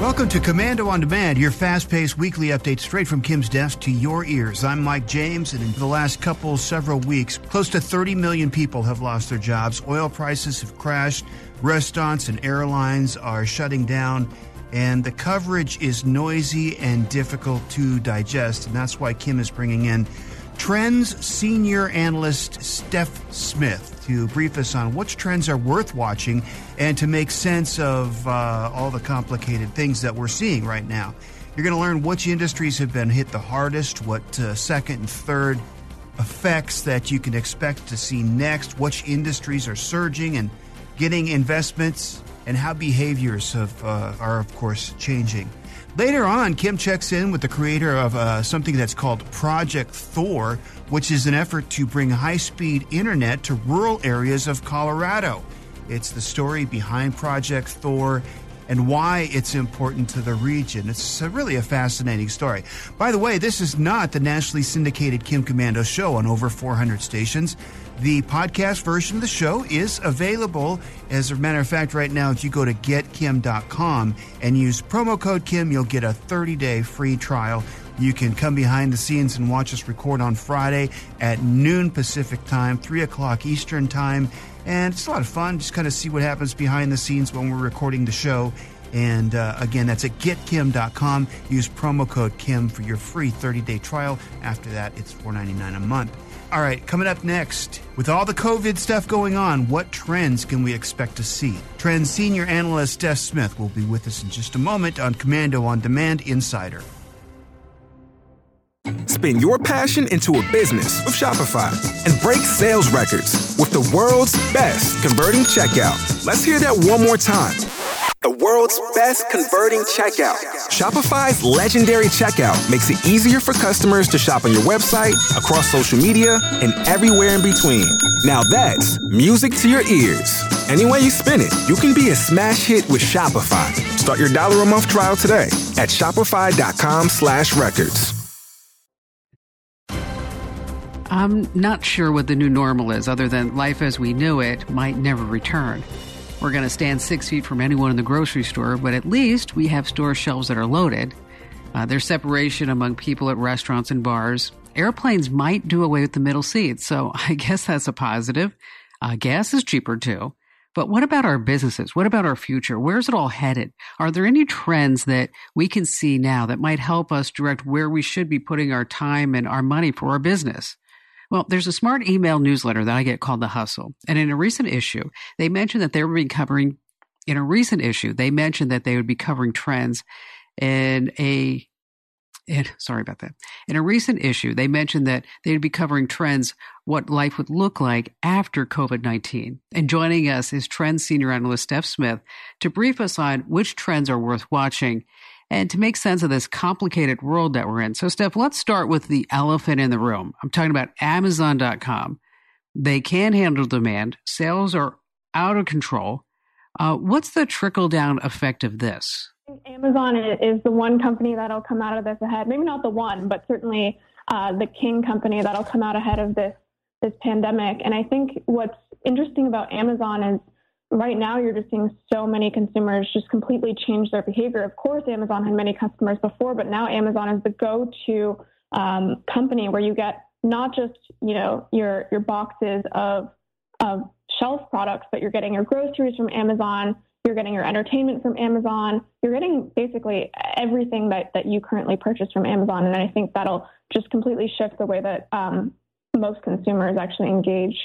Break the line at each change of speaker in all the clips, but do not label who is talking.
Welcome to Komando on Demand, your fast paced weekly update straight from Kim's desk to your ears. I'm Mike James, and in the last couple, several weeks, close to 30 million people have lost their jobs. Oil prices have crashed, restaurants and airlines are shutting down, and the coverage is noisy and difficult to digest. And that's why Kim is bringing in Trends senior analyst Steph Smith to brief us on which trends are worth watching and to make sense of uh, all the complicated things that we're seeing right now. You're going to learn which industries have been hit the hardest, what uh, second and third effects that you can expect to see next, which industries are surging and getting investments, and how behaviors have, uh, are, of course, changing. Later on, Kim checks in with the creator of uh, something that's called Project Thor, which is an effort to bring high speed internet to rural areas of Colorado. It's the story behind Project Thor and why it's important to the region. It's a really a fascinating story. By the way, this is not the nationally syndicated Kim Komando show on over 400 stations. The podcast version of the show is available. As a matter of fact, right now, if you go to getkim.com and use promo code Kim, you'll get a 30 day free trial. You can come behind the scenes and watch us record on Friday at noon Pacific time, 3 o'clock Eastern time. And it's a lot of fun. Just kind of see what happens behind the scenes when we're recording the show. And uh, again, that's at getkim.com. Use promo code Kim for your free 30 day trial. After that, it's $4.99 a month. All right, coming up next, with all the COVID stuff going on, what trends can we expect to see? Trends senior analyst Steph Smith will be with us in just a moment on Komando on Demand Insider.
Spin your passion into a business with Shopify and break sales records with the world's best converting checkout. Let's hear that one more time the world's best converting checkout. Shopify's legendary checkout makes it easier for customers to shop on your website, across social media, and everywhere in between. Now that's music to your ears. Any way you spin it, you can be a smash hit with Shopify. Start your dollar a month trial today at shopify.com slash records.
I'm not sure what the new normal is other than life as we knew it might never return. We're going to stand six feet from anyone in the grocery store, but at least we have store shelves that are loaded. Uh, there's separation among people at restaurants and bars. Airplanes might do away with the middle seats, so I guess that's a positive. Uh, gas is cheaper too. But what about our businesses? What about our future? Where's it all headed? Are there any trends that we can see now that might help us direct where we should be putting our time and our money for our business? Well, there's a smart email newsletter that I get called The Hustle. And in a recent issue, they mentioned that they would be covering, in a recent issue, they mentioned that they would be covering trends in a in, sorry about that. In a recent issue, they mentioned that they'd be covering trends, what life would look like after COVID 19. And joining us is Trends Senior Analyst Steph Smith to brief us on which trends are worth watching and to make sense of this complicated world that we're in. So, Steph, let's start with the elephant in the room. I'm talking about Amazon.com. They can handle demand, sales are out of control. Uh, what's the trickle down effect of this?
Amazon is the one company that'll come out of this ahead. Maybe not the one, but certainly uh, the king company that'll come out ahead of this this pandemic. And I think what's interesting about Amazon is right now you're just seeing so many consumers just completely change their behavior. Of course, Amazon had many customers before, but now Amazon is the go-to um, company where you get not just you know your your boxes of of shelf products, but you're getting your groceries from Amazon. You're getting your entertainment from Amazon. You're getting basically everything that, that you currently purchase from Amazon. And I think that'll just completely shift the way that um, most consumers actually engage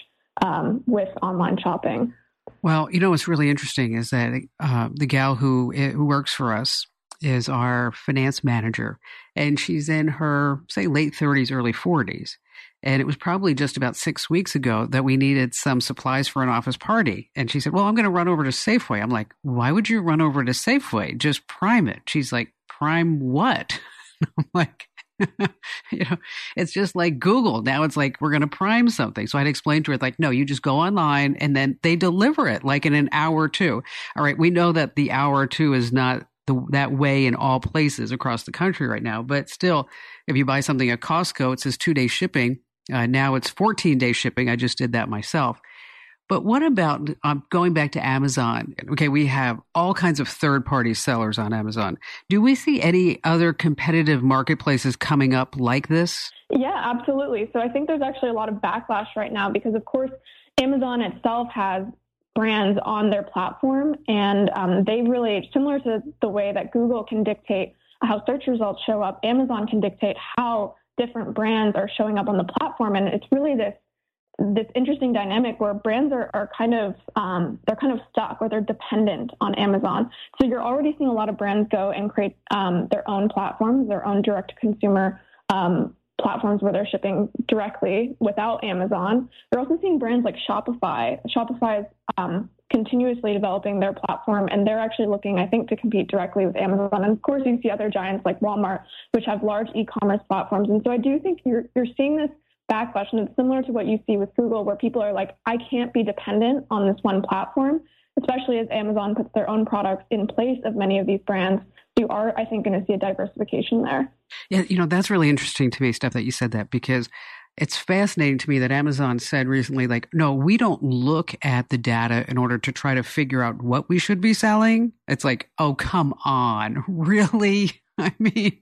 um, with online shopping.
Well, you know what's really interesting is that uh, the gal who eh, who works for us is our finance manager, and she's in her say late thirties, early forties. And it was probably just about six weeks ago that we needed some supplies for an office party. And she said, Well, I'm going to run over to Safeway. I'm like, Why would you run over to Safeway? Just prime it. She's like, Prime what? I'm like, you know, it's just like Google. Now it's like we're going to prime something. So I'd explain to her like, no, you just go online and then they deliver it like in an hour or two. All right, we know that the hour or two is not the, that way in all places across the country right now, but still, if you buy something at Costco, it says two day shipping. Uh, now it's 14 day shipping. I just did that myself. But what about um, going back to Amazon? Okay, we have all kinds of third party sellers on Amazon. Do we see any other competitive marketplaces coming up like this?
Yeah, absolutely. So I think there's actually a lot of backlash right now because, of course, Amazon itself has brands on their platform, and um, they really, similar to the way that Google can dictate how search results show up, Amazon can dictate how different brands are showing up on the platform. And it's really this this interesting dynamic where brands are, are kind of um, they're kind of stuck or they're dependent on Amazon. So you're already seeing a lot of brands go and create um, their own platforms, their own direct consumer um, platforms where they're shipping directly without Amazon. You're also seeing brands like Shopify. Shopify is um, continuously developing their platform, and they're actually looking, I think, to compete directly with Amazon. And of course, you see other giants like Walmart, which have large e-commerce platforms. And so I do think you're you're seeing this backlash, and it's similar to what you see with Google, where people are like, I can't be dependent on this one platform, especially as Amazon puts their own products in place of many of these brands. You are, I think, going to see a diversification there.
Yeah, you know, that's really interesting to me, Steph, that you said that because it's fascinating to me that Amazon said recently, like, no, we don't look at the data in order to try to figure out what we should be selling. It's like, oh, come on, really? I mean,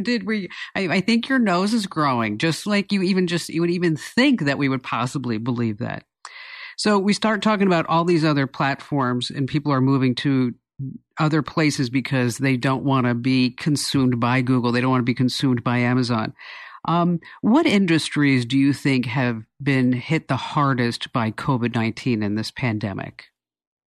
did we? I, I, think your nose is growing, just like you even just you would even think that we would possibly believe that. So we start talking about all these other platforms, and people are moving to other places because they don't want to be consumed by Google. They don't want to be consumed by Amazon. Um, what industries do you think have been hit the hardest by COVID nineteen in this pandemic?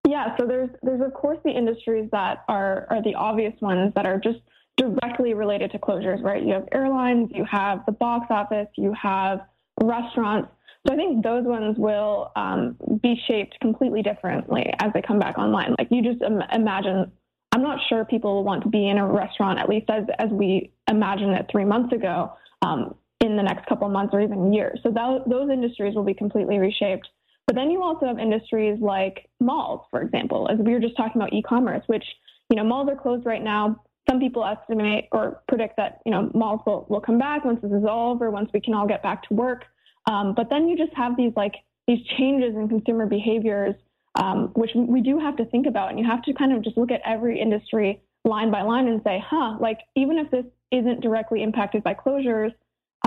Yeah, so there's there's of course the industries that are are the obvious ones that are just directly related to closures, right? You have airlines, you have the box office, you have restaurants. So I think those ones will um, be shaped completely differently as they come back online. Like you just Im- imagine, I'm not sure people will want to be in a restaurant, at least as, as we imagined it three months ago, um, in the next couple months or even years. So that, those industries will be completely reshaped. But then you also have industries like malls, for example, as we were just talking about e-commerce, which, you know, malls are closed right now some people estimate or predict that you know malls will, will come back once this is all over, once we can all get back to work. Um, but then you just have these like these changes in consumer behaviors, um, which we do have to think about, and you have to kind of just look at every industry line by line and say, huh, like even if this isn't directly impacted by closures,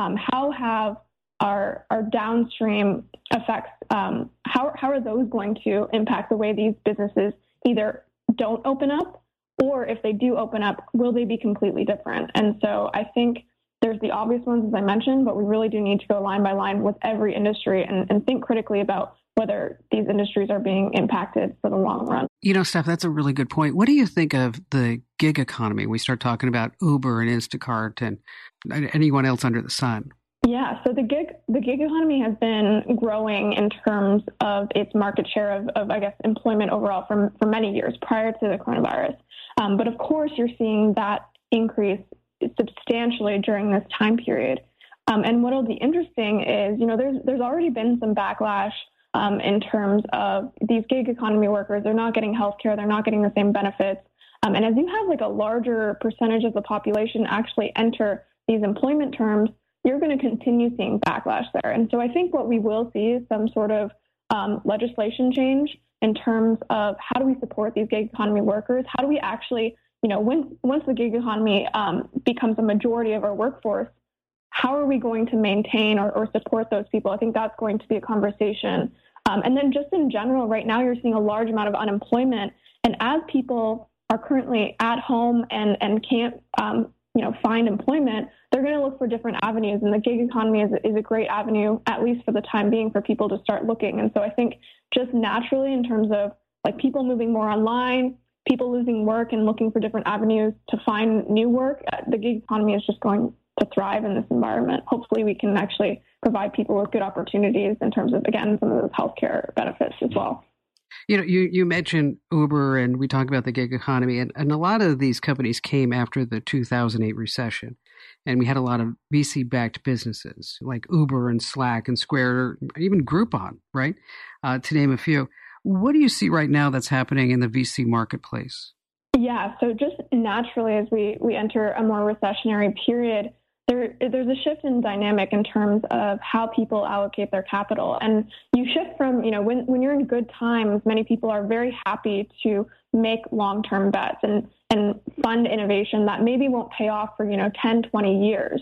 um, how have our our downstream effects um, how how are those going to impact the way these businesses either don't open up or if they do open up, will they be completely different? And so I think there's the obvious ones, as I mentioned, but we really do need to go line by line with every industry and, and think critically about whether these industries are being impacted for the long run.
You know, Steph, that's a really good point. What do you think of the gig economy? We start talking about Uber and Instacart and anyone else under the sun.
Yeah, so the gig the gig economy has been growing in terms of its market share of, of I guess employment overall for for many years prior to the coronavirus. Um, but of course, you're seeing that increase substantially during this time period. Um, and what'll be interesting is, you know, there's there's already been some backlash um, in terms of these gig economy workers. They're not getting health care. They're not getting the same benefits. Um, and as you have like a larger percentage of the population actually enter these employment terms, you're going to continue seeing backlash there. And so I think what we will see is some sort of um, legislation change in terms of how do we support these gig economy workers? How do we actually, you know, when, once the gig economy um, becomes a majority of our workforce, how are we going to maintain or, or, support those people? I think that's going to be a conversation. Um, and then just in general, right now you're seeing a large amount of unemployment. And as people are currently at home and, and can't, um, you know, find employment, they're going to look for different avenues. And the gig economy is, is a great avenue, at least for the time being, for people to start looking. And so I think just naturally, in terms of like people moving more online, people losing work and looking for different avenues to find new work, uh, the gig economy is just going to thrive in this environment. Hopefully, we can actually provide people with good opportunities in terms of, again, some of those healthcare benefits as well.
You know, you, you mentioned Uber and we talk about the gig economy, and, and a lot of these companies came after the 2008 recession. And we had a lot of VC backed businesses like Uber and Slack and Square, even Groupon, right? Uh, to name a few. What do you see right now that's happening in the VC marketplace?
Yeah, so just naturally, as we, we enter a more recessionary period, there, there's a shift in dynamic in terms of how people allocate their capital. And you shift from, you know, when, when you're in good times, many people are very happy to make long-term bets and, and fund innovation that maybe won't pay off for, you know, 10, 20 years.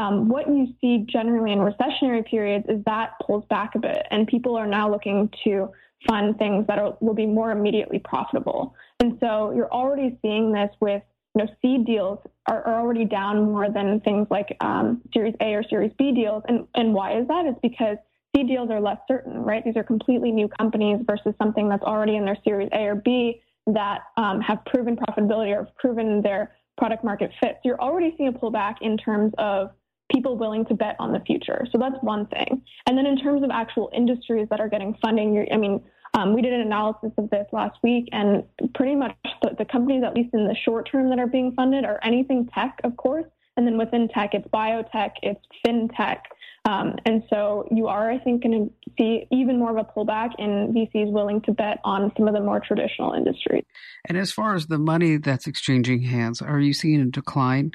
Um, what you see generally in recessionary periods is that pulls back a bit, and people are now looking to fund things that are, will be more immediately profitable. And so you're already seeing this with you know, seed deals are, are already down more than things like um, Series A or Series B deals. And, and why is that? It's because seed deals are less certain, right? These are completely new companies versus something that's already in their Series A or B that um, have proven profitability or have proven their product market fit. So you're already seeing a pullback in terms of people willing to bet on the future. So that's one thing. And then in terms of actual industries that are getting funding, I mean, um, we did an analysis of this last week, and pretty much the, the, companies, at least in the short term, that are being funded are anything tech, of course. And then within tech, it's biotech, it's fintech. Um, and so you are, I think, going to see even more of a pullback in VCs willing to bet on some of the more traditional industries.
And as far as the money that's exchanging hands, are you seeing a decline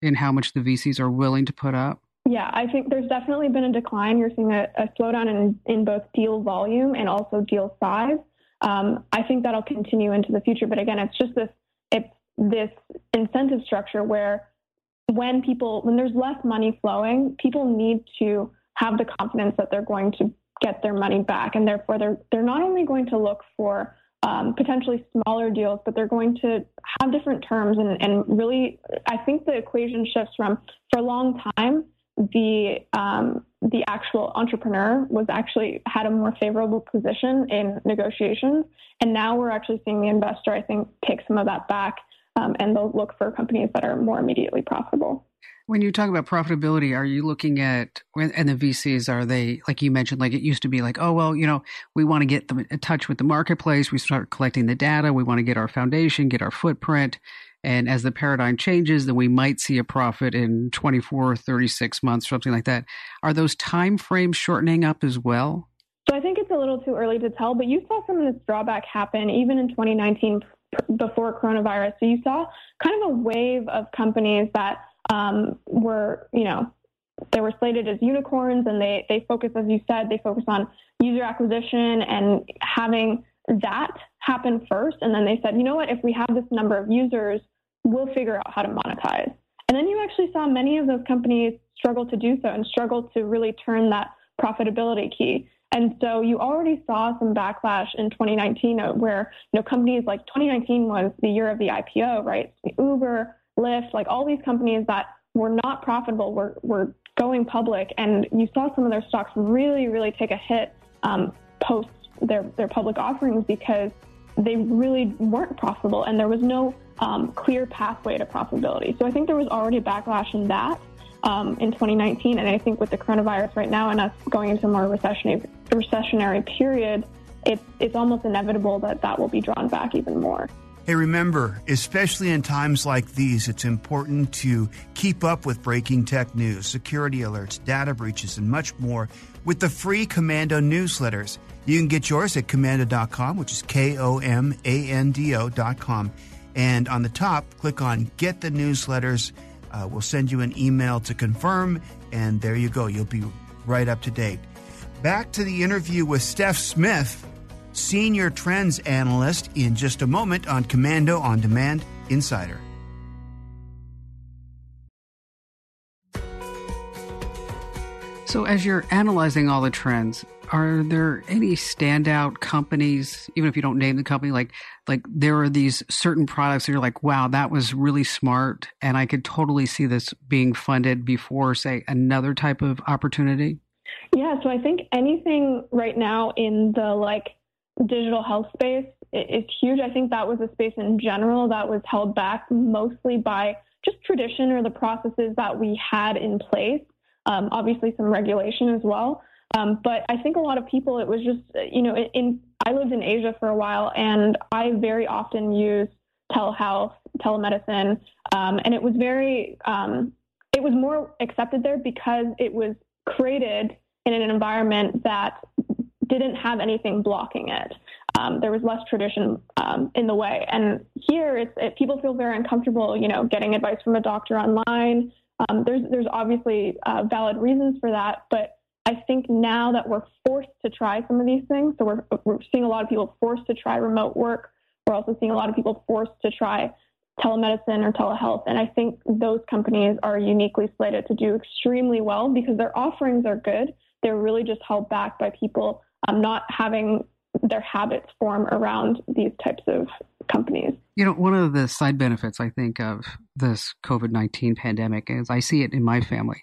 in how much the VCs are willing to put up?
Yeah, I think there's definitely been a decline. You're seeing a, a slowdown in, in both deal volume and also deal size. Um, I think that'll continue into the future. But again, it's just this it's this incentive structure where when people when there's less money flowing, people need to have the confidence that they're going to get their money back, and therefore they're they're not only going to look for um, potentially smaller deals, but they're going to have different terms and, and really, I think the equation shifts from for a long time the um, the actual entrepreneur was actually had a more favorable position in negotiations, and now we're actually seeing the investor, I think, take some of that back, um, and they'll look for companies that are more immediately profitable.
When you talk about profitability, are you looking at and the VCs are they like you mentioned like it used to be like oh well you know we want to get them in touch with the marketplace. We start collecting the data. We want to get our foundation get our footprint and as the paradigm changes, then we might see a profit in 24, 36 months, or something like that. Are those time frames shortening up as well?
So I think it's a little too early to tell, but you saw some of this drawback happen even in 2019 before coronavirus. So you saw kind of a wave of companies that um, were, you know, they were slated as unicorns and they, they focus, as you said, they focus on user acquisition and having that happen first. And then they said, you know what, if we have this number of users, we'll figure out how to monetize. And then you actually saw many of those companies struggle to do so and struggle to really turn that profitability key. And so you already saw some backlash in 2019 where you know companies like 2019 was the year of the IPO, right? Uber, Lyft, like all these companies that were not profitable were, were going public, and you saw some of their stocks really, really take a hit um, post their their public offerings because they really weren't profitable, and there was no um, clear pathway to profitability. So I think there was already a backlash in that um, in 2019, and I think with the coronavirus right now and us going into a more recessionary recessionary period, it's it's almost inevitable that that will be drawn back even more.
Hey, remember, especially in times like these, it's important to keep up with breaking tech news, security alerts, data breaches, and much more with the free Komando newsletters. You can get yours at komando.com, which is K O M A N D O.com. And on the top, click on Get the Newsletters. Uh, we'll send you an email to confirm, and there you go. You'll be right up to date. Back to the interview with Steph Smith, Senior Trends Analyst, in just a moment on Komando On Demand Insider.
So, as you're analyzing all the trends, are there any standout companies, even if you don't name the company, like like there are these certain products that you're like, wow, that was really smart, and I could totally see this being funded before, say, another type of opportunity?
Yeah, so I think anything right now in the like digital health space is huge. I think that was a space in general that was held back mostly by just tradition or the processes that we had in place. Um, obviously, some regulation as well. Um, but I think a lot of people, it was just, you know, in, I lived in Asia for a while and I very often use telehealth, telemedicine, um, and it was very, um, it was more accepted there because it was created in an environment that didn't have anything blocking it. Um, there was less tradition um, in the way. And here, it's, it, people feel very uncomfortable, you know, getting advice from a doctor online, Um, there's there's obviously uh, valid reasons for that, but I think now that we're forced to try some of these things, so we're we're seeing a lot of people forced to try remote work. We're also seeing a lot of people forced to try telemedicine or telehealth, and I think those companies are uniquely slated to do extremely well because their offerings are good. They're really just held back by people um, not having their habits form around these types of companies.
You know, one of the side benefits I think of this COVID 19 pandemic, as I see it in my family,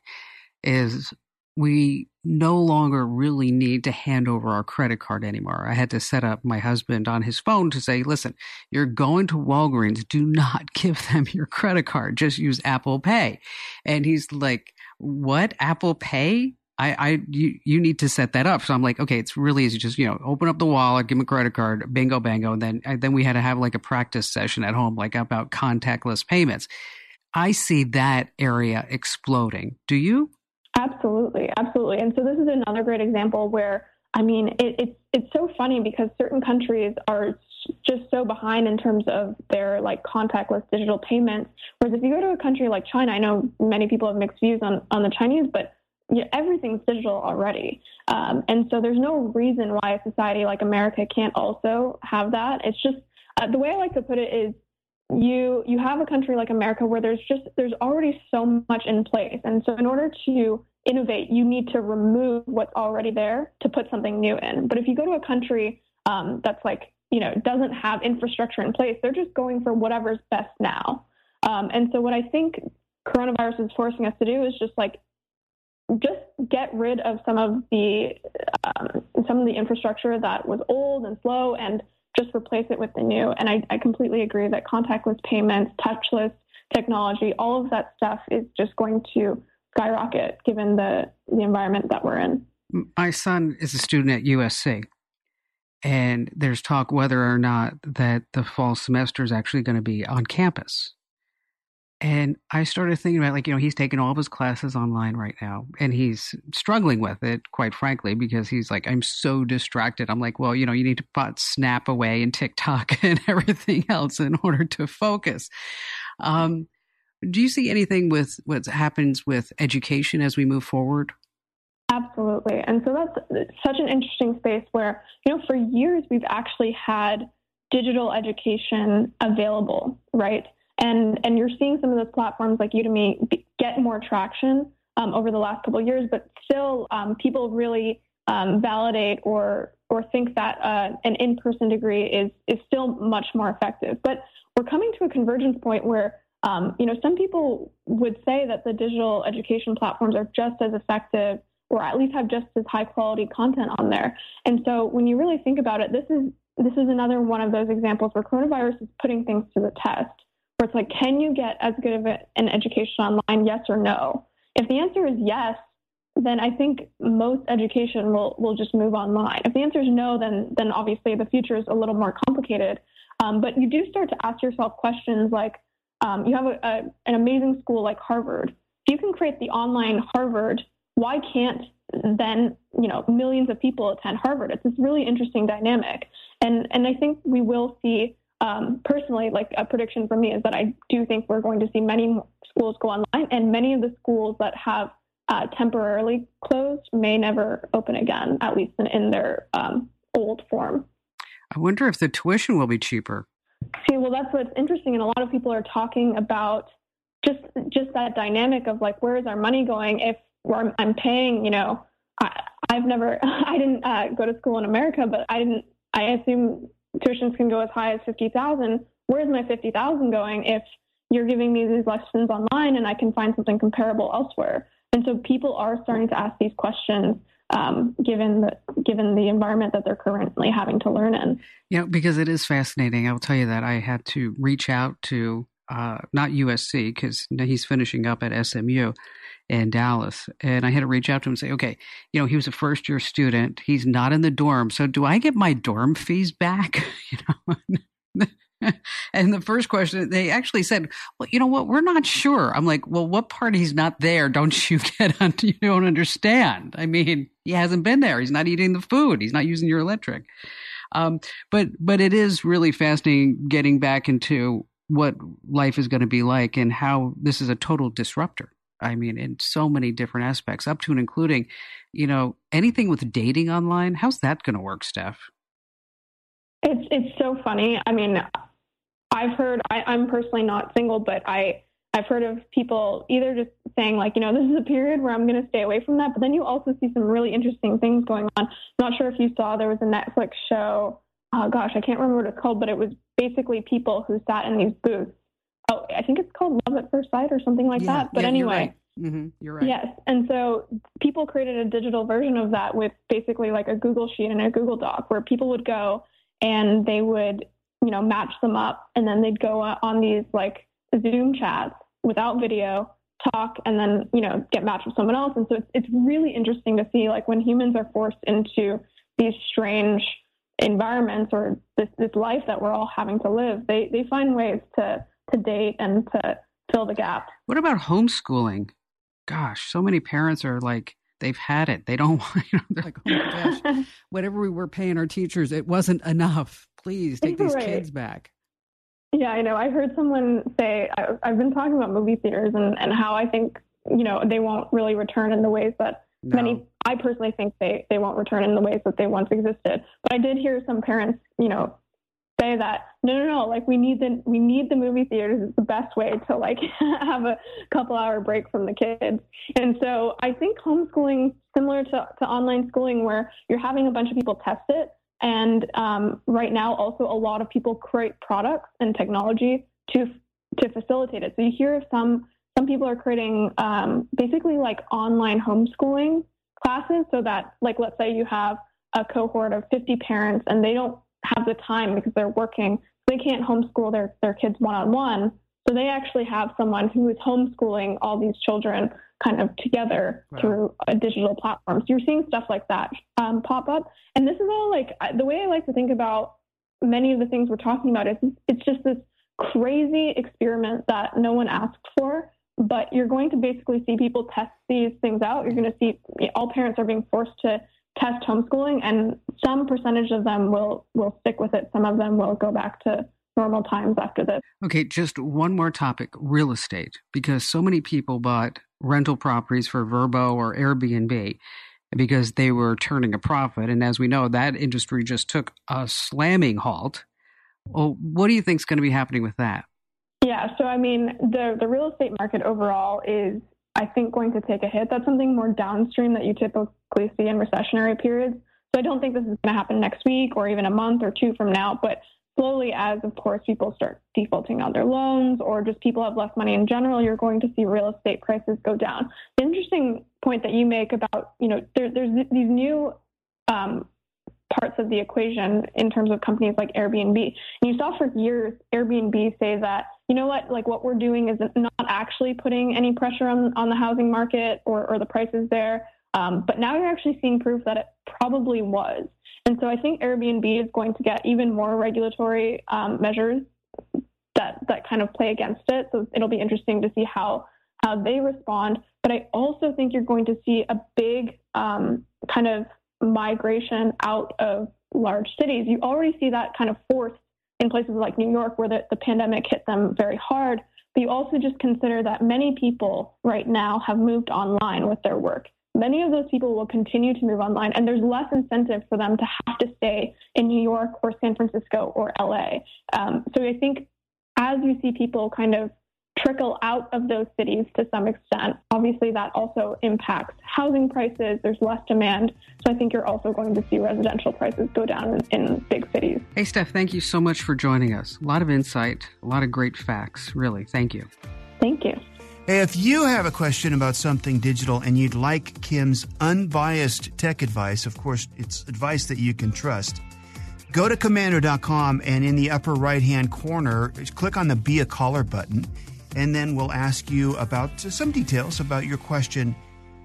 is we no longer really need to hand over our credit card anymore. I had to set up my husband on his phone to say, listen, you're going to Walgreens. Do not give them your credit card. Just use Apple Pay. And he's like, what? Apple Pay? I, I, you, you need to set that up. So I'm like, okay, it's really easy. Just, you know, open up the wallet, give him a credit card, bingo, bango. And then, uh, then we had to have like a practice session at home, like about contactless payments. I see that area exploding. Do you?
Absolutely. Absolutely. And so this is another great example where, I mean, it, it's, it's so funny because certain countries are just so behind in terms of their like contactless digital payments. Whereas if you go to a country like China, I know many people have mixed views on, on the Chinese, but you everything's digital already. Um, and so there's no reason why a society like America can't also have that. It's just uh, the way I like to put it is you you have a country like America where there's just there's already so much in place. And so in order to innovate, you need to remove what's already there to put something new in. But if you go to a country um, that's like, you know, doesn't have infrastructure in place, they're just going for whatever's best now. Um, and so what I think coronavirus is forcing us to do is just like just get rid of some of the um, some of the infrastructure that was old and slow and just replace it with the new. And I, I completely agree that contactless payments, touchless technology, all of that stuff is just going to skyrocket given the the environment that we're in.
My son is a student at USC. And there's talk whether or not that the fall semester is actually going to be on campus. And I started thinking about like, you know, he's taking all of his classes online right now and he's struggling with it, quite frankly, because he's like, I'm so distracted. I'm like, well, you know, you need to put Snap away and TikTok and everything else in order to focus. Um, do you see anything with what happens with education as we move forward?
Absolutely. And so that's such an interesting space where, you know, for years we've actually had digital education available, right? And and you're seeing some of those platforms like Udemy get more traction um, over the last couple of years, but still um, people really um, validate or or think that uh, an in-person degree is is still much more effective. But we're coming to a convergence point where um, you know some people would say that the digital education platforms are just as effective or at least have just as high quality content on there. And so when you really think about it, this is this is another one of those examples where coronavirus is putting things to the test where it's like, can you get as good of an education online, yes or no? If the answer is yes, then I think most education will, will just move online. If the answer is no, then, then obviously the future is a little more complicated. Um, but you do start to ask yourself questions like, um, you have a, a, an amazing school like Harvard. If you can create the online Harvard, why can't then you know millions of people attend Harvard? It's this really interesting dynamic, and and I think we will see um, personally, like a prediction for me is that I do think we're going to see many schools go online, and many of the schools that have uh, temporarily closed may never open again, at least in, in their um, old form.
I wonder if the tuition will be cheaper.
See, well, that's what's interesting, and a lot of people are talking about just just that dynamic of like, where is our money going? If I'm, I'm paying, you know, I, I've never, I didn't uh, go to school in America, but I didn't. I assume tuitions can go as high as 50,000. Where's my 50,000 going if you're giving me these lessons online and I can find something comparable elsewhere? And so people are starting to ask these questions um, given the given the environment that they're currently having to learn in.
Yeah, because it is fascinating. I will tell you that I had to reach out to uh, not USC because he's finishing up at SMU in Dallas. And I had to reach out to him and say, okay, you know, he was a first year student. He's not in the dorm. So do I get my dorm fees back? you know? and the first question, they actually said, well, you know what? We're not sure. I'm like, well, what part he's not there? Don't you get on? You don't understand. I mean, he hasn't been there. He's not eating the food. He's not using your electric. Um, but, but it is really fascinating getting back into what life is going to be like and how this is a total disruptor. I mean, in so many different aspects, up to and including, you know, anything with dating online. How's that going to work, Steph?
It's it's so funny. I mean, I've heard. I, I'm personally not single, but I I've heard of people either just saying like, you know, this is a period where I'm going to stay away from that, but then you also see some really interesting things going on. not sure if you saw there was a Netflix show. Oh gosh, I can't remember what it's called, but it was basically people who sat in these booths. Oh, I think it's called Love at First Sight or something like
yeah,
that. But
yeah,
anyway,
you're right. Mm-hmm, you're right.
Yes, and so people created a digital version of that with basically like a Google sheet and a Google Doc where people would go and they would, you know, match them up, and then they'd go on these like Zoom chats without video, talk, and then you know get matched with someone else. And so it's it's really interesting to see like when humans are forced into these strange environments or this this life that we're all having to live, they they find ways to to date and to fill the gap.
What about homeschooling? Gosh, so many parents are like they've had it. They don't want. You know, they're like, oh my gosh, whatever we were paying our teachers, it wasn't enough. Please take these
right.
kids back.
Yeah, I know. I heard someone say I, have been talking about movie theaters and and how I think you know they won't really return in the ways that no. many. I personally think they they won't return in the ways that they once existed. But I did hear some parents, you know, say that no no no like we need the we need the movie theaters it's the best way to like have a couple hour break from the kids. And so i think homeschooling similar to, to online schooling where you're having a bunch of people test it and um, right now also a lot of people create products and technology to to facilitate it. So you hear some some people are creating um, basically like online homeschooling classes so that like let's say you have a cohort of 50 parents and they don't have the time because they're working. They can't homeschool their, their kids one on one. So they actually have someone who is homeschooling all these children kind of together wow. through a digital platform. So you're seeing stuff like that um, pop up. And this is all like the way I like to think about many of the things we're talking about is it's just this crazy experiment that no one asked for. But you're going to basically see people test these things out. You're going to see all parents are being forced to test homeschooling, and some percentage of them will will stick with it. Some of them will go back to normal times after this.
Okay, just one more topic: real estate, because so many people bought rental properties for Vrbo or Airbnb because they were turning a profit, and as we know, that industry just took a slamming halt. Well, what do you think is going to be happening with that?
Yeah, so I mean, the the real estate market overall is I think going to take a hit. That's something more downstream that you typically see in recessionary periods. So I don't think this is going to happen next week or even a month or two from now, but slowly as of course people start defaulting on their loans or just people have less money in general, you're going to see real estate prices go down. The interesting point that you make about, you know, there, there's these new um, parts of the equation in terms of companies like Airbnb. And you saw for years Airbnb say that, you know what, like what we're doing is not actually putting any pressure on, on the housing market or, or the prices there. Um, but now you're actually seeing proof that it probably was. And so I think Airbnb is going to get even more regulatory um, measures that, that kind of play against it. So it'll be interesting to see how, how they respond. But I also think you're going to see a big um, kind of migration out of large cities. You already see that kind of force in places like New York where the, the pandemic hit them very hard. But you also just consider that many people right now have moved online with their work. Many of those people will continue to move online, and there's less incentive for them to have to stay in New York or San Francisco or LA. Um, so I think as you see people kind of trickle out of those cities to some extent. Obviously, that also impacts housing prices. There's less demand. So I think you're also going to see residential prices go down in, in big cities.
Hey, Steph, thank you so much for joining us. A lot of insight, a lot of great facts, really. Thank you.
Thank you.
Hey, if you have a question about something digital and you'd like Kim's unbiased tech advice, of course, it's advice that you can trust. Go to komando.com and in the upper right hand corner, click on the Be a Caller button and then we'll ask you about some details about your question.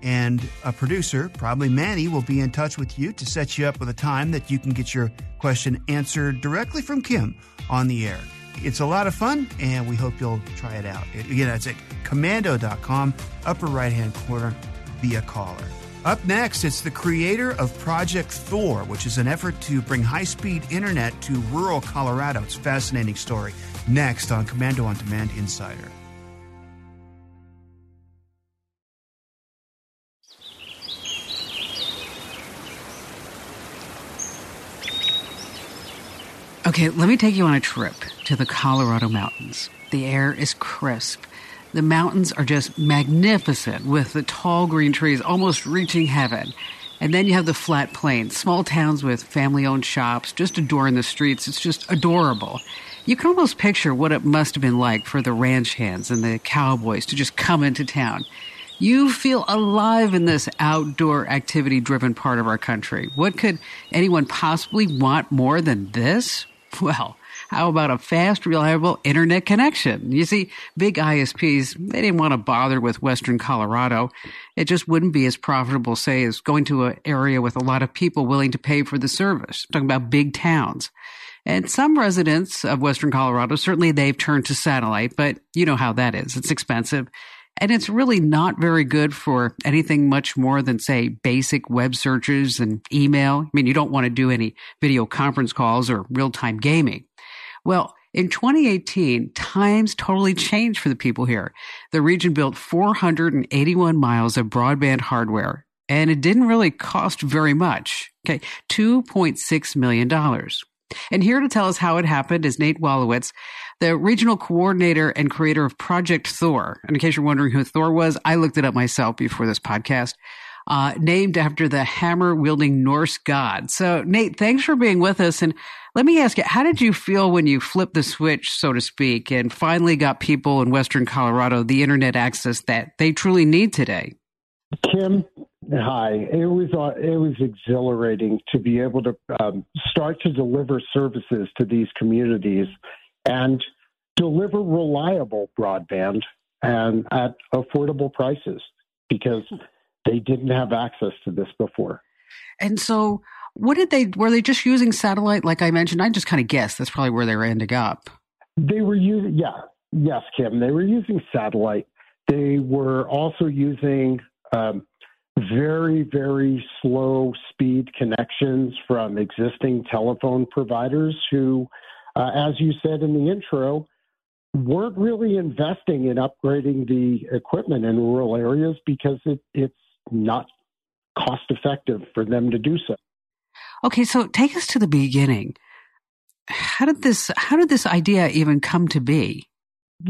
And a producer, probably Manny, will be in touch with you to set you up with a time that you can get your question answered directly from Kim on the air. It's a lot of fun, and we hope you'll try it out. Again, that's at komando.com, upper right hand corner, be a caller. Up next, it's the creator of Project Thor, which is an effort to bring high speed internet to rural Colorado. It's a fascinating story next on Komando on Demand Insider.
Okay, let me take you on a trip to the Colorado Mountains. The air is crisp. The mountains are just magnificent with the tall green trees almost reaching heaven. And then you have the flat plains, small towns with family owned shops just adorn the streets. It's just adorable. You can almost picture what it must have been like for the ranch hands and the cowboys to just come into town. You feel alive in this outdoor activity driven part of our country. What could anyone possibly want more than this? Well, how about a fast, reliable internet connection? You see, big ISPs, they didn't want to bother with Western Colorado. It just wouldn't be as profitable, say, as going to an area with a lot of people willing to pay for the service. I'm talking about big towns. And some residents of Western Colorado, certainly they've turned to satellite, but you know how that is. It's expensive. And it's really not very good for anything much more than, say, basic web searches and email. I mean, you don't want to do any video conference calls or real time gaming. Well, in 2018, times totally changed for the people here. The region built 481 miles of broadband hardware, and it didn't really cost very much. Okay, $2.6 million. And here to tell us how it happened is Nate Walowitz, the regional coordinator and creator of Project Thor. And in case you're wondering who Thor was, I looked it up myself before this podcast. Uh, named after the hammer wielding Norse god. So, Nate, thanks for being with us. And let me ask you, how did you feel when you flipped the switch, so to speak, and finally got people in Western Colorado the internet access that they truly need today?
Kim, hi. It was uh, it was exhilarating to be able to um, start to deliver services to these communities and deliver reliable broadband and at affordable prices because they didn't have access to this before.
And so, what did they? Were they just using satellite? Like I mentioned, I just kind of guessed that's probably where they were ending up.
They were using, yeah, yes, Kim. They were using satellite. They were also using um, very, very slow speed connections from existing telephone providers who uh, as you said in the intro, weren't really investing in upgrading the equipment in rural areas because it, it's not cost effective for them to do so.
Okay, so take us to the beginning. How did this how did this idea even come to be?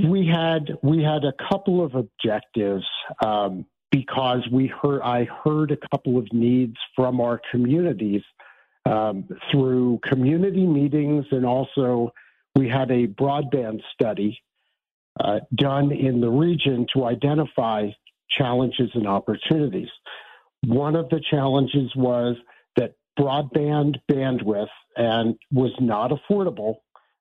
We had we had a couple of objectives um, because we heard I heard a couple of needs from our communities um, through community meetings, and also we had a broadband study uh, done in the region to identify challenges and opportunities. One of the challenges was that broadband bandwidth and was not affordable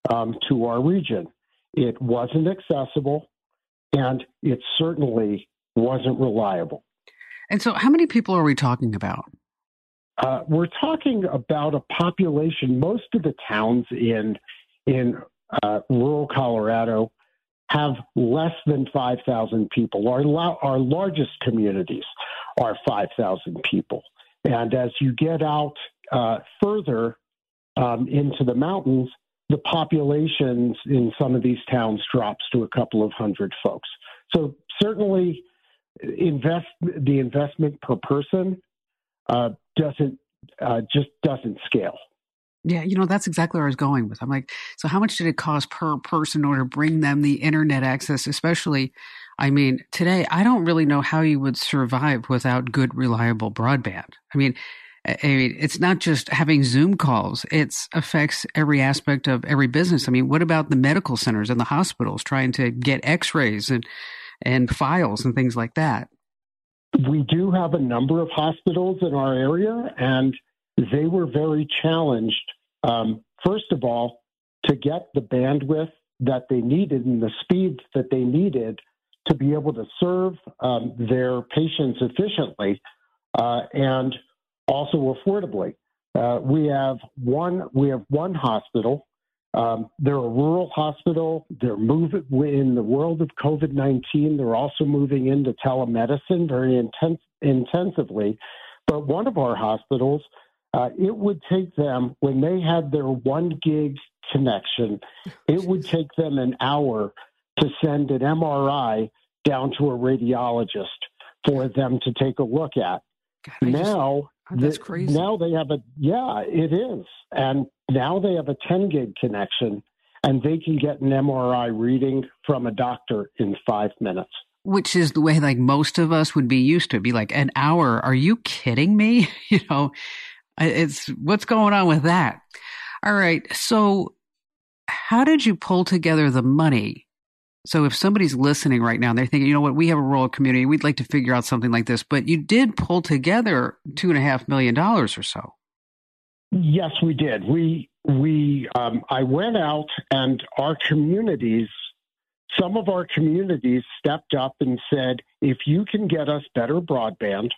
um, to our region. It wasn't accessible, and it certainly wasn't reliable.
And so, how many people are we talking about?
Uh, we're talking about a population. Most of the towns in in uh, rural Colorado have less than 5,000 people. Our our largest communities are 5,000 people, and as you get out uh, further um, into the mountains, the populations in some of these towns drops to a couple of hundred folks. So certainly, invest the investment per person uh, doesn't uh, just doesn't scale.
Yeah, you know, that's exactly where I was going with. I'm like, so how much did it cost per person in order to bring them the internet access? Especially, I mean, today I don't really know how you would survive without good, reliable broadband. I mean, I mean, it's not just having Zoom calls; it affects every aspect of every business. I mean, what about the medical centers and the hospitals trying to get X-rays and and files and things like that?
we do have a number of hospitals in our area, and they were very challenged. Um, first of all, to get the bandwidth that they needed and the speeds that they needed to be able to serve um, their patients efficiently uh, and also affordably. Uh, we have one. We have one hospital um, they're a rural hospital. They're moving in the world of COVID 19. They're also moving into telemedicine very intense, intensively. But one of our hospitals, uh, it would take them, when they had their one gig connection, it would take them an hour to send an MRI down to a radiologist for them to take a look at. God, now,
That's crazy.
Now they have a, yeah, it is. And now they have a 10 gig connection and they can get an MRI reading from a doctor in five minutes.
Which is the way like most of us would be used to. Be like an hour. Are you kidding me? you know, it's what's going on with that. All right. So how did you pull together the money? So if somebody's listening right now and they're thinking, you know what, we have a rural community, we'd like to figure out something like this, but you did pull together two and a half million dollars or so.
Yes, we did. We we um, I went out and our communities, some of our communities stepped up and said, if you can get us better broadband,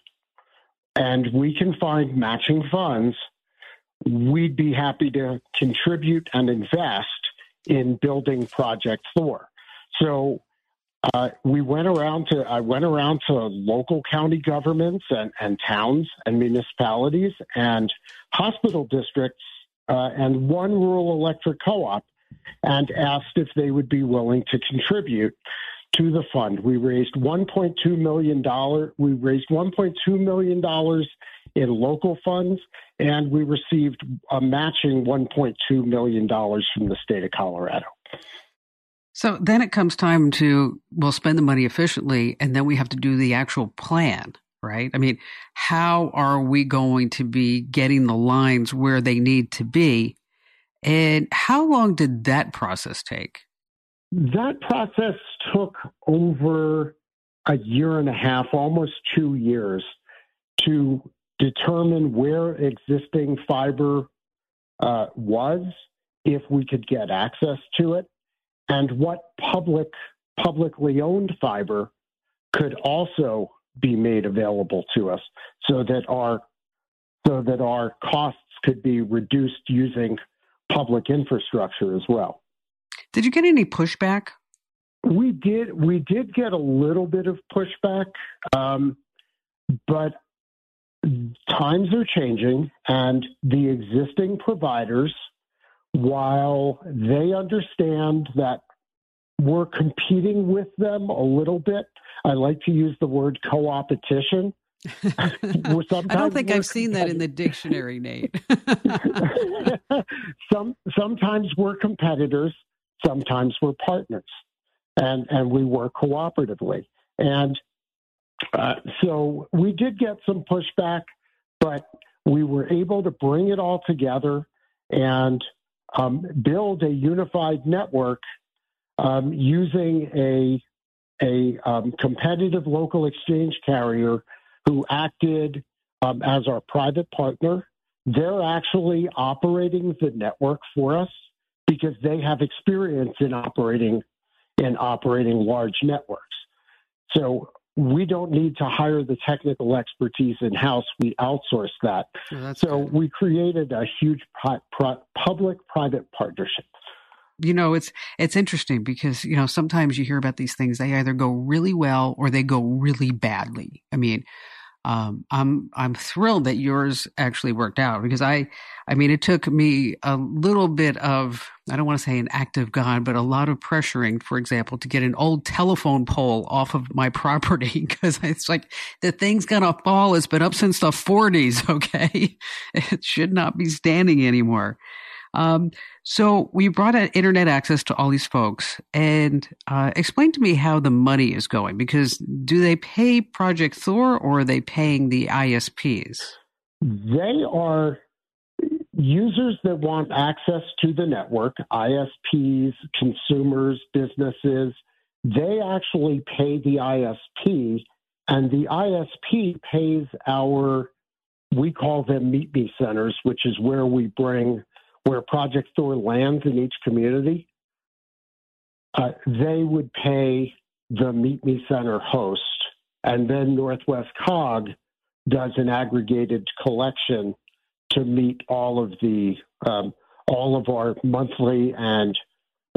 and we can find matching funds, we'd be happy to contribute and invest in building Project Thor. So uh, we went around to I went around to local county governments and, and towns and municipalities and hospital districts uh, and one rural electric co-op and asked if they would be willing to contribute to the fund. We raised 1.2 million dollar. We raised 1.2 million dollars in local funds, and we received a matching 1.2 million dollars from the state of Colorado.
So then it comes time to well spend the money efficiently, and then we have to do the actual plan right? I mean, how are we going to be getting the lines where they need to be? And how long did that process take?
That process took over a year and a half, almost two years, to determine where existing fiber uh, was, if we could get access to it, and what public publicly owned fiber could also be made available to us so that our so that our costs could be reduced using public infrastructure as well.
Did you get any pushback?
We did. We did get a little bit of pushback, um, but times are changing, and the existing providers, while they understand that we're competing with them a little bit, I like to use the word co-opetition.
I don't think I've seen that in the dictionary, Nate.
Some sometimes we're competitors, sometimes we're partners, and and we work cooperatively. And uh, so we did get some pushback, but we were able to bring it all together and um, build a unified network um, using a a um, competitive local exchange carrier who acted um, as our private partner. They're actually operating the network for us because they have experience in operating in operating large networks. So we don't need to hire the technical expertise in house. We outsource that. Oh, so good. we created a huge pri- pri- public private partnership
you know it's it's interesting because you know sometimes you hear about these things they either go really well or they go really badly i mean um, i'm i'm thrilled that yours actually worked out because i i mean it took me a little bit of i don't want to say an act of god but a lot of pressuring for example to get an old telephone pole off of my property because it's like the thing's gonna fall it's been up since the 40s okay? It should not be standing anymore um, so we brought internet access to all these folks, and uh, explain to me how the money is going. Because do they pay Project Thor, or are they paying the ISPs?
They are users that want access to the network, ISPs, consumers, businesses. They actually pay the ISP, and the ISP pays our we call them meet me centers, which is where we bring where Project Thor lands in each community, uh, they would pay the Meet Me Center host, and then Northwest Cog does an aggregated collection to meet all of the um, all of our monthly and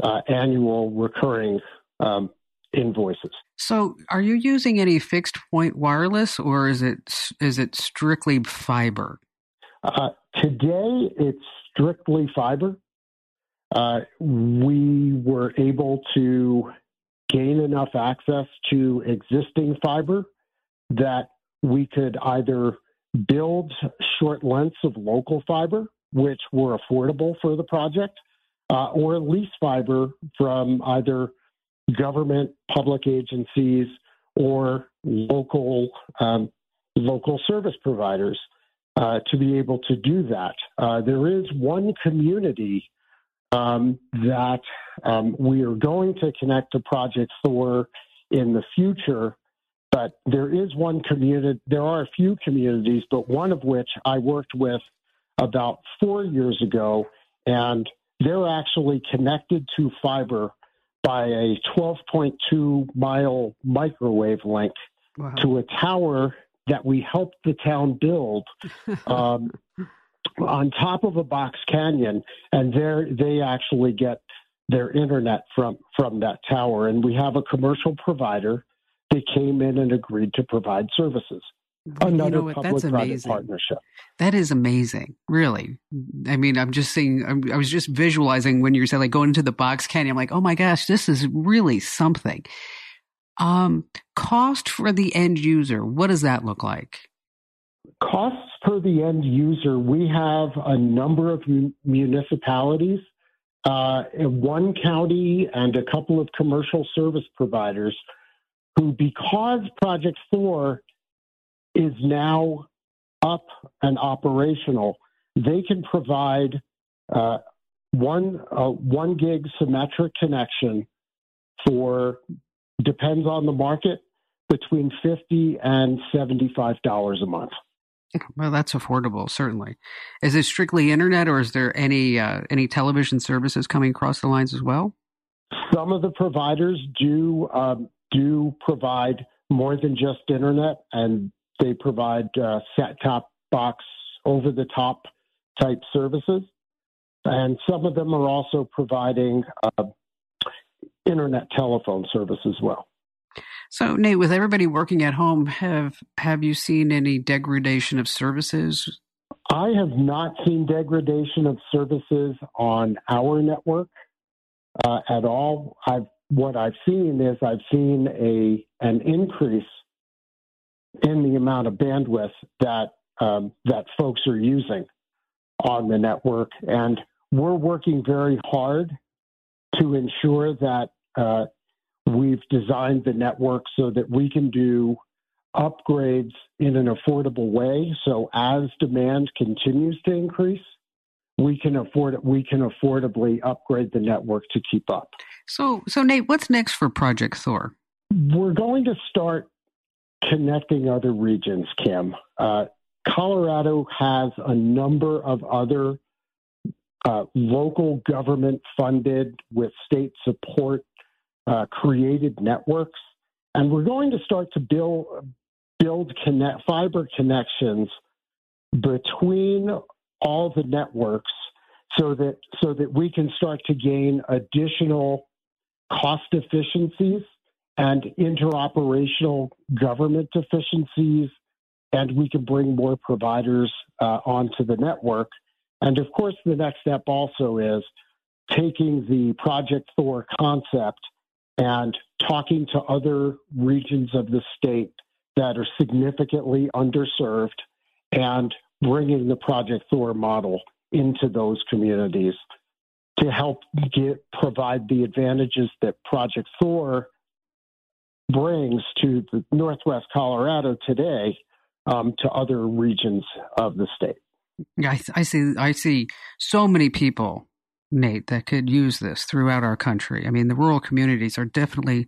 uh, annual recurring um, invoices.
So, are you using any fixed point wireless, or is it is it strictly fiber?
Uh, today, it's strictly fiber. Uh, we were able to gain enough access to existing fiber that we could either build short lengths of local fiber, which were affordable for the project, uh, or lease fiber from either government, public agencies, or local um, local service providers uh, to be able to do that. Uh, there is one community um, that um, we are going to connect to Project Thor in the future, but there is one community. There are a few communities, but one of which I worked with about four years ago, and they're actually connected to fiber by a 12.2 mile microwave link wow. to a tower that we helped the town build um, on top of a box canyon, and there they actually get their internet from from that tower. And we have a commercial provider that came in and agreed to provide services. Another you know public-private partnership.
That is amazing, really. I mean, I'm just saying. i was just visualizing when you said like going into the box canyon. I'm like, oh my gosh, this is really something. Um, cost for the end user, what does that look like?
Costs for the end user, we have a number of municipalities, uh, one county, and a couple of commercial service providers who, because Project Thor is now up and operational, they can provide uh, one uh, one gig symmetric connection for depends on the market between 50 and $75 a month.
Well, that's affordable, certainly. Is it strictly internet, or is there any uh, any television services coming across the lines as well?
Some of the providers do um, do provide more than just internet, and they provide uh, set top box, over the top type services, and some of them are also providing uh, internet telephone service as well.
So, Nate, with everybody working at home, have have you seen any degradation of services?
I have not seen degradation of services on our network uh, at all. I've what I've seen is I've seen a an increase in the amount of bandwidth that um, that folks are using on the network, and we're working very hard to ensure that uh, we've designed the network so that we can do upgrades in an affordable way. So as demand continues to increase, we can afford it. We can affordably upgrade the network to keep up.
So, so Nate, what's next for Project Thor?
We're going to start connecting other regions. Kim, uh, Colorado has a number of other uh, local government funded with state support uh, created networks, and we're going to start to build build connect fiber connections between all the networks so that so that we can start to gain additional cost efficiencies and interoperational government efficiencies and we can bring more providers uh, onto the network and of course the next step also is taking the project thor concept and talking to other regions of the state that are significantly underserved and bringing the Project Thor model into those communities to help get, provide the advantages that Project Thor brings to the Northwest Colorado today um, to other regions of the state.
Yeah, I, I see. I see so many people Nate, that could use this throughout our country. I mean, the rural communities are definitely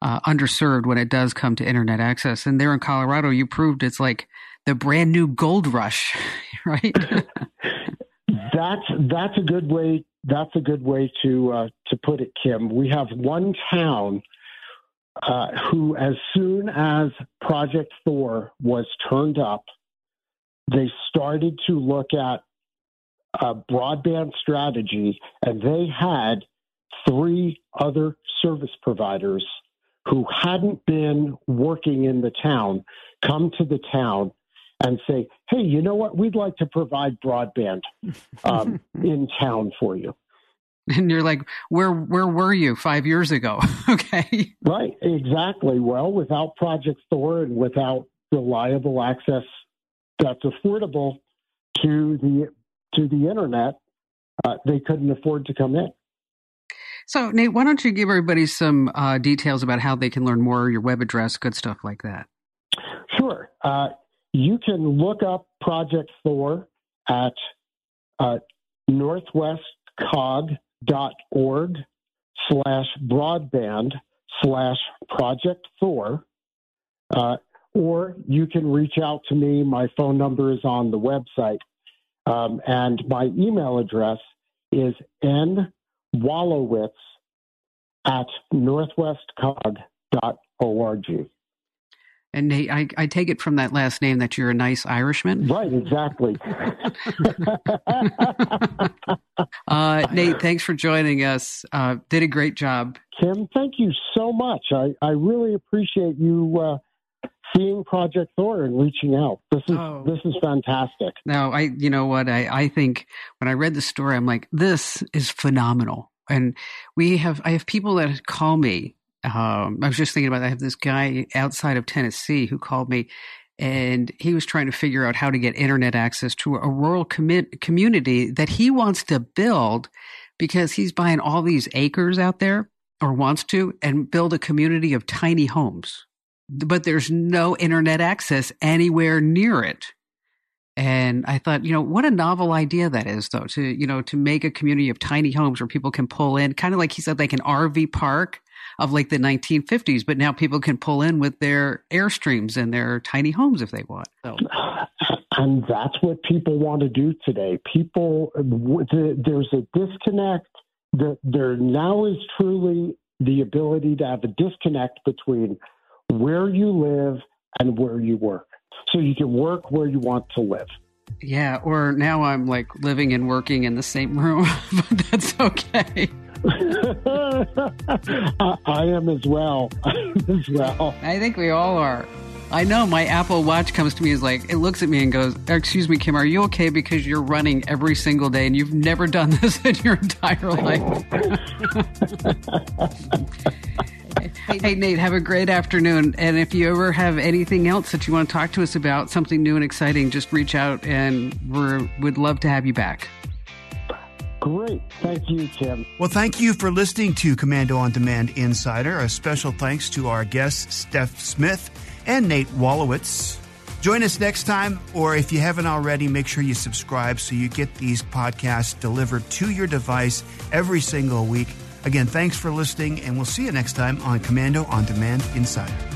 uh, underserved when it does come to internet access. And there in Colorado, you proved it's like the brand new gold rush, right?
that's that's a good way. That's a good way to uh, to put it, Kim. We have one town uh, who, as soon as Project Thor was turned up, they started to look at a broadband strategy, and they had three other service providers who hadn't been working in the town come to the town and say, "Hey, you know what? We'd like to provide broadband um, in town for you."
And you're like, "Where where were you five years ago?" okay,
right, exactly. Well, without Project Thor and without reliable access that's affordable to the to the internet, uh, they couldn't afford to come in.
So, Nate, why don't you give everybody some uh, details about how they can learn more, your web address, good stuff like that?
Sure. Uh, you can look up Project Thor at uh, northwestcog.org slash broadband slash Project Thor. Or you can reach out to me. My phone number is on the website. Um, and my email address is nwalowitz at northwestcog.org.
And Nate, I, I take it from that last name that you're a nice Irishman.
Right, exactly.
uh, Nate, thanks for joining us. Uh, did a great job.
Kim, thank you so much. I, I really appreciate you uh, seeing Project Thor and reaching out. This is oh. this is fantastic.
Now I you know what I I think when I read the story, I'm like, this is phenomenal. And we have I have people that call me. Um, I was just thinking about that. I have this guy outside of Tennessee who called me and he was trying to figure out how to get internet access to a rural commi- community that he wants to build because he's buying all these acres out there or wants to and build a community of tiny homes but there's no internet access anywhere near it. And I thought, you know, what a novel idea that is, though, to, you know, to make a community of tiny homes where people can pull in, kind of like he said, like an RV park of like the 1950s, but now people can pull in with their Airstreams and their tiny homes if they want. So.
And that's what people want to do today. People, there's a disconnect. There now is truly the ability to have a disconnect between where you live and where you work. So you can work where you want to live.
Yeah, or now I'm like living and working in the same room, but that's okay.
I am as well. Am as well.
I think we all are. I know my Apple Watch comes to me is like it looks at me and goes, "Excuse me, Kim, are you okay because you're running every single day and you've never done this in your entire life?" Hey, Nate, have a great afternoon. And if you ever have anything else that you want to talk to us about, something new and exciting, just reach out and we would love to have you back.
Great. Thank you, Tim.
Well, thank you for listening to Komando on Demand Insider. A special thanks to our guests, Steph Smith and Nate Walowitz. Join us next time, or if you haven't already, make sure you subscribe so you get these podcasts delivered to your device every single week. Again, thanks for listening, and we'll see you next time on Komando on Demand Insider.